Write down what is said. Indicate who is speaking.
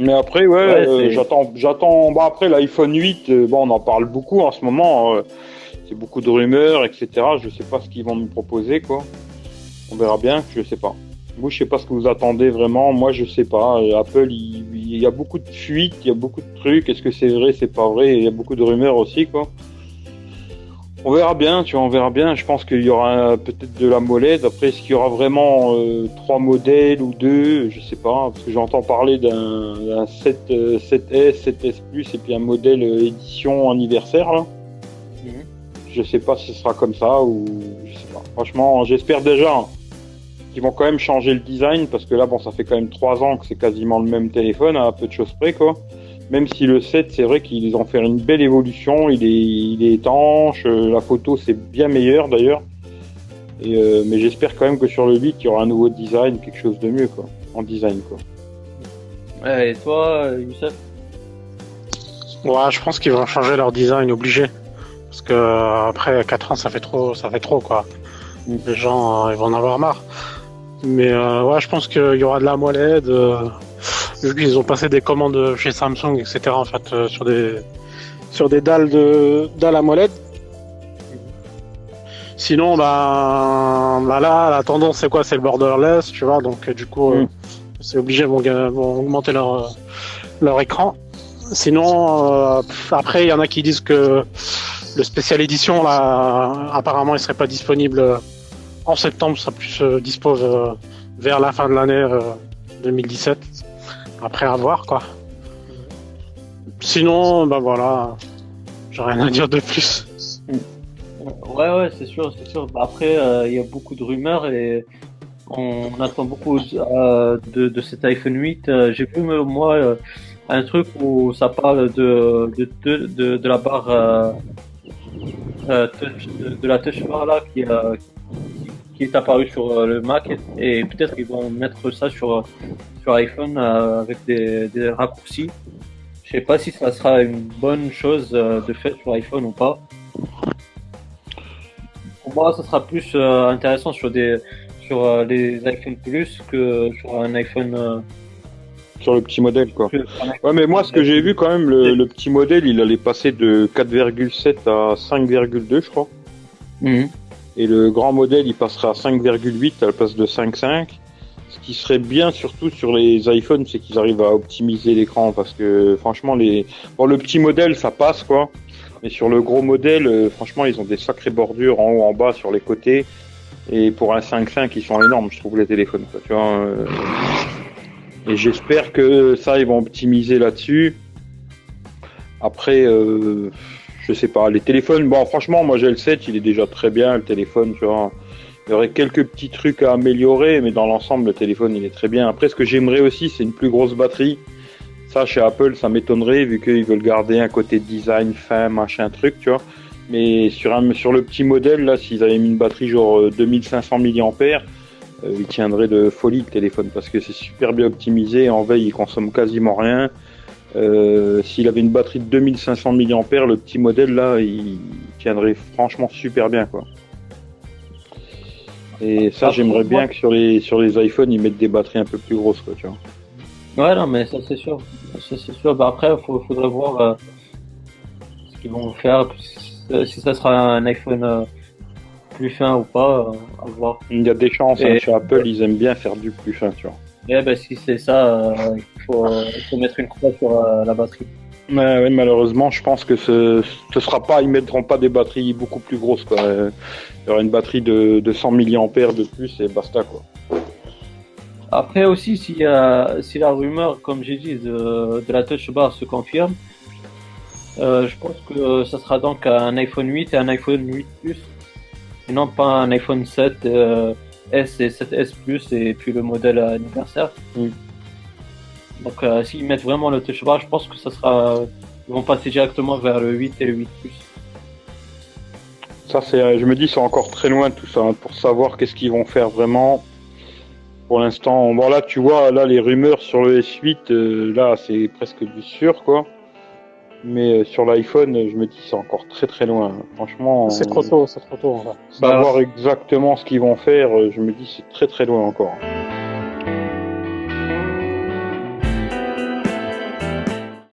Speaker 1: Mais après, ouais, j'attends, j'attends. Bah après l'iPhone 8, bon, on en parle beaucoup en ce moment. c'est beaucoup de rumeurs, etc. Je sais pas ce qu'ils vont nous proposer, quoi. On verra bien. Je sais pas. Vous, je sais pas ce que vous attendez vraiment. Moi, je sais pas. Apple, il, il y a beaucoup de fuites, il y a beaucoup de trucs. Est-ce que c'est vrai, c'est pas vrai Il y a beaucoup de rumeurs aussi, quoi. On verra bien, tu vois, on verra bien. Je pense qu'il y aura peut-être de la molette. Après, est-ce qu'il y aura vraiment euh, trois modèles ou deux? Je sais pas, parce que j'entends parler d'un 7, 7S, 7S Plus et puis un modèle euh, édition anniversaire là. Mhm. Je sais pas si ce sera comme ça ou je sais pas. Franchement, j'espère déjà qu'ils vont quand même changer le design parce que là, bon, ça fait quand même trois ans que c'est quasiment le même téléphone à peu de choses près, quoi. Même si le 7, c'est vrai qu'ils ont fait une belle évolution, il est, il est étanche, euh, la photo c'est bien meilleur d'ailleurs. Euh, mais j'espère quand même que sur le 8, il y aura un nouveau design, quelque chose de mieux quoi, en design quoi.
Speaker 2: Ouais, et toi, Youssef?
Speaker 3: Ouais, je pense qu'ils vont changer leur design obligé. Parce que après 4 ans, ça fait trop, ça fait trop quoi. Mm. Les gens, euh, ils vont en avoir marre. Mais ouais, je pense qu'il y aura de la molette. Ils ont passé des commandes chez Samsung, etc. En fait, euh, sur des sur des dalles de dalles à molette. Sinon, bah, bah, là, la tendance c'est quoi? C'est le borderless, tu vois. Donc du coup, euh, mm. c'est obligé, vont, vont augmenter leur leur écran. Sinon, euh, après, il y en a qui disent que le spécial édition, là, apparemment, il serait pas disponible en septembre, ça plus dispose vers la fin de l'année 2017. Après avoir quoi. Sinon, ben voilà, j'ai rien à dire de plus.
Speaker 2: Ouais, ouais, c'est sûr, c'est sûr. Bah, après, euh, il y a beaucoup de rumeurs et on attend beaucoup euh, de, de, cet iPhone 8. Euh, j'ai vu, moi, un truc où ça parle de, de, de, de la barre de, la touch bar là qui, qui est apparu sur le Mac et peut-être qu'ils vont mettre ça sur sur iPhone euh, avec des, des, raccourcis. Je sais pas si ça sera une bonne chose euh, de fait sur iPhone ou pas. Pour moi, ça sera plus euh, intéressant sur des sur les iPhone Plus que sur un iPhone
Speaker 1: sur le petit modèle quoi. Ouais mais moi ce que j'ai vu quand même le, petit modèle il allait passer de 4,7 à 5,2 je crois. Mhm. Et le grand modèle il passera à 5,8 à la place de 5,5 ce qui serait bien surtout sur les iPhones, c'est qu'ils arrivent à optimiser l'écran parce que franchement les bon le petit modèle ça passe quoi, mais sur le gros modèle euh, franchement ils ont des sacrées bordures en haut en bas sur les côtés et pour un 5.5 ils sont énormes je trouve les téléphones tu vois. Euh. et j'espère que ça ils vont optimiser là-dessus. Après euh, je sais pas les téléphones bon franchement moi j'ai le 7 il est déjà très bien le téléphone tu vois il y aurait quelques petits trucs à améliorer, mais dans l'ensemble, le téléphone, il est très bien. Après, ce que j'aimerais aussi, c'est une plus grosse batterie. Ça, chez Apple, ça m'étonnerait, vu qu'ils veulent garder un côté design, fin, machin, truc, tu vois. Mais sur, un, sur le petit modèle, là, s'ils avaient mis une batterie genre 2500 euh, mAh, euh, il tiendrait de folie le téléphone, parce que c'est super bien optimisé. En veille, il consomme quasiment rien. Euh, s'il avait une batterie de 2500 mAh, le petit modèle, là, il tiendrait franchement super bien, quoi. Et ça, j'aimerais bien que sur les, sur les iPhones, ils mettent des batteries un peu plus grosses, quoi, tu vois.
Speaker 2: Ouais, non, mais ça, c'est sûr. Ça, c'est sûr. Bah, après, il faudrait voir euh, ce qu'ils vont faire, si ça sera un iPhone euh, plus fin ou pas, euh, à voir.
Speaker 1: Il y a des chances, hein, sur Apple, ils aiment bien faire du plus fin, tu vois.
Speaker 2: Ouais, bah, si c'est ça, il faut, faut, mettre une croix sur la batterie.
Speaker 1: Mais, malheureusement, je pense que ce, ce sera pas, ils mettront pas des batteries beaucoup plus grosses, quoi. Il y aura une batterie de, de 100 mAh de plus et basta, quoi.
Speaker 2: Après aussi, si, si la rumeur, comme j'ai dit, de, de, la touch bar se confirme, euh, je pense que ça sera donc un iPhone 8 et un iPhone 8 Plus, et non pas un iPhone 7 euh, S et 7S Plus et puis le modèle anniversaire. Mm. Donc euh, s'ils mettent vraiment le touch bar, je pense que ça sera, ils vont passer directement vers le 8 et le 8 Plus.
Speaker 1: Ça, c'est, je me dis, c'est encore très loin tout ça hein, pour savoir qu'est-ce qu'ils vont faire vraiment. Pour l'instant, bon là, tu vois, là, les rumeurs sur le S8, euh, là, c'est presque du sûr, quoi. Mais euh, sur l'iPhone, je me dis, c'est encore très très loin. Franchement.
Speaker 3: C'est trop tôt, c'est trop tôt.
Speaker 1: Savoir exactement ce qu'ils vont faire, je me dis, c'est très très loin encore.